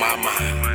My mind.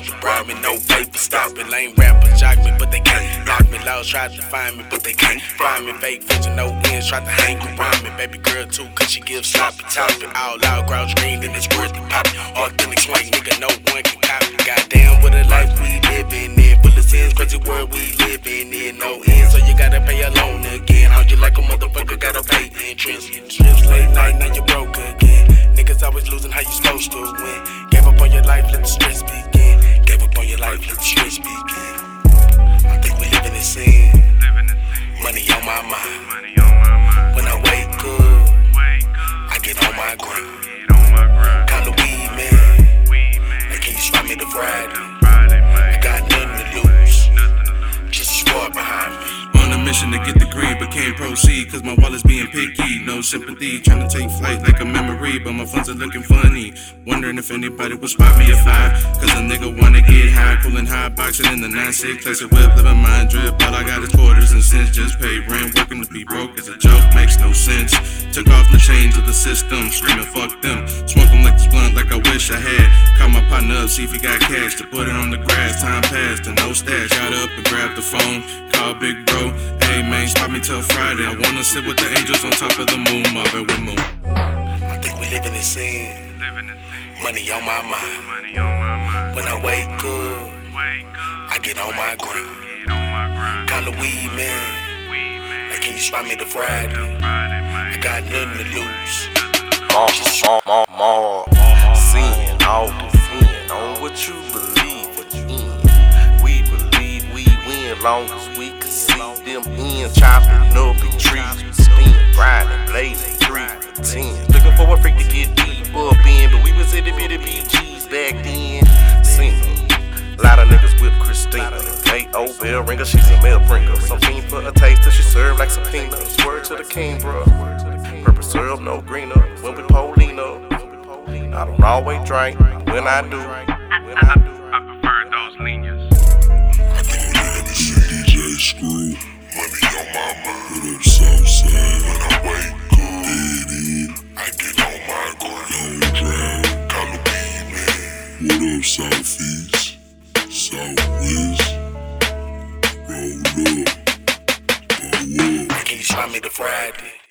Tried to bribe me, no paper stopping. Lame rapper jock me, but they can't knock me. Laws tried to find me, but they can't find me. Fake vision, no ends, tried to hang around me. Baby girl too, cause she gives sloppy topping. All loud, grouch green, then it's worth the pop. Authentic swing, nigga, no one can copy. Goddamn, what a life we living in. Full of sins, crazy world we living in. No end, so you gotta pay a loan again. How you like a motherfucker, gotta pay entrance. Trips late night, now you broke again. Proceed cause my wallet's being picky. No sympathy, trying to take flight like a memory, but my funds are looking funny. Wondering if anybody would spot me at five. Cause a nigga high, pulling high, boxing in the 9-6, classic whip, living mind drip. All I got is quarters and cents, just pay rent. Working to be broke is a joke, makes no sense. Took off the chains of the system, screaming fuck them. Smoke 'em like this blunt, like I wish I had. Call my partner up, see if he got cash to put it on the grass. Time passed and no stash. Got up and grabbed the phone, called Big Bro. Hey man, stop me till Friday. I wanna sit with the angels on top of the moon, Marvin with moon. I think we living in sin. Money on my mind. When I wake up, I get on my grind. Call the weed man. Hey, can you spot me to Friday? I got nothing to lose. more, more, more, more. Sin, all defend on what you believe in. We believe we win, long as we can see them in. Chopping up big trees, spin, grinding, blazing, three for ten. Looking for a freak to get deep up in, but we was itty bitty BGs back then. Sin, bell ringer, she's a mail bringer. Some fiend for a taste till she serve like subpoenas. Word to the king, bruh. Purple syrup, no greener. When we Paulina, I don't always drink. When I do, when I do. I prefer those lenient. I think we living in sin. DJ Screw, Money on my mind. what up, Southside? When I wake up, Eddie, I get on my grind. Long Drive, Call the weed man. what up, Southeast? Southwest, spot me to Friday?